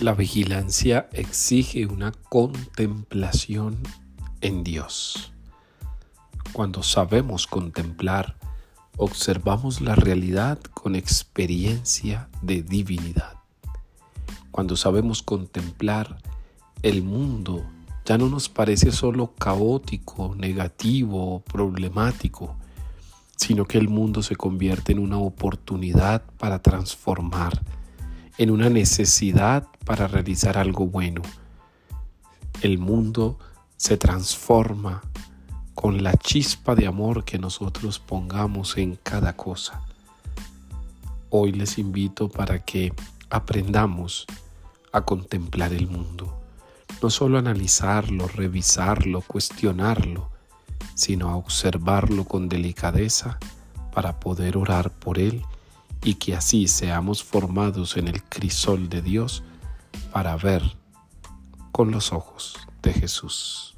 La vigilancia exige una contemplación en Dios. Cuando sabemos contemplar, observamos la realidad con experiencia de divinidad. Cuando sabemos contemplar, el mundo ya no nos parece solo caótico, negativo, problemático, sino que el mundo se convierte en una oportunidad para transformar en una necesidad para realizar algo bueno. El mundo se transforma con la chispa de amor que nosotros pongamos en cada cosa. Hoy les invito para que aprendamos a contemplar el mundo, no solo analizarlo, revisarlo, cuestionarlo, sino a observarlo con delicadeza para poder orar por él y que así seamos formados en el crisol de Dios para ver con los ojos de Jesús.